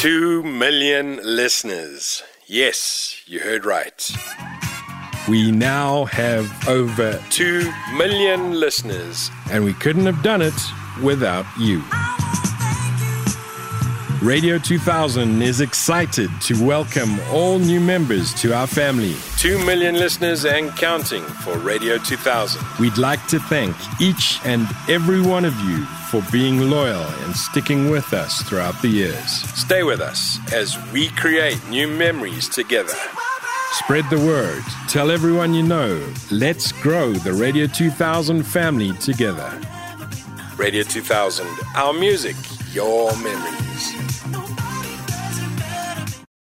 Two million listeners. Yes, you heard right. We now have over, Two million listeners. and we couldn't have done it without you. Radio 2000 is excited to welcome all new members to our family. Two million listeners and counting for Radio 2000. We'd like to thank each and every one of you for being loyal and sticking with us throughout the years. Stay with us as we create new memories together. Spread the word. Tell everyone you know. Let's grow the Radio 2000 family together. Radio 2000, our music, your memories.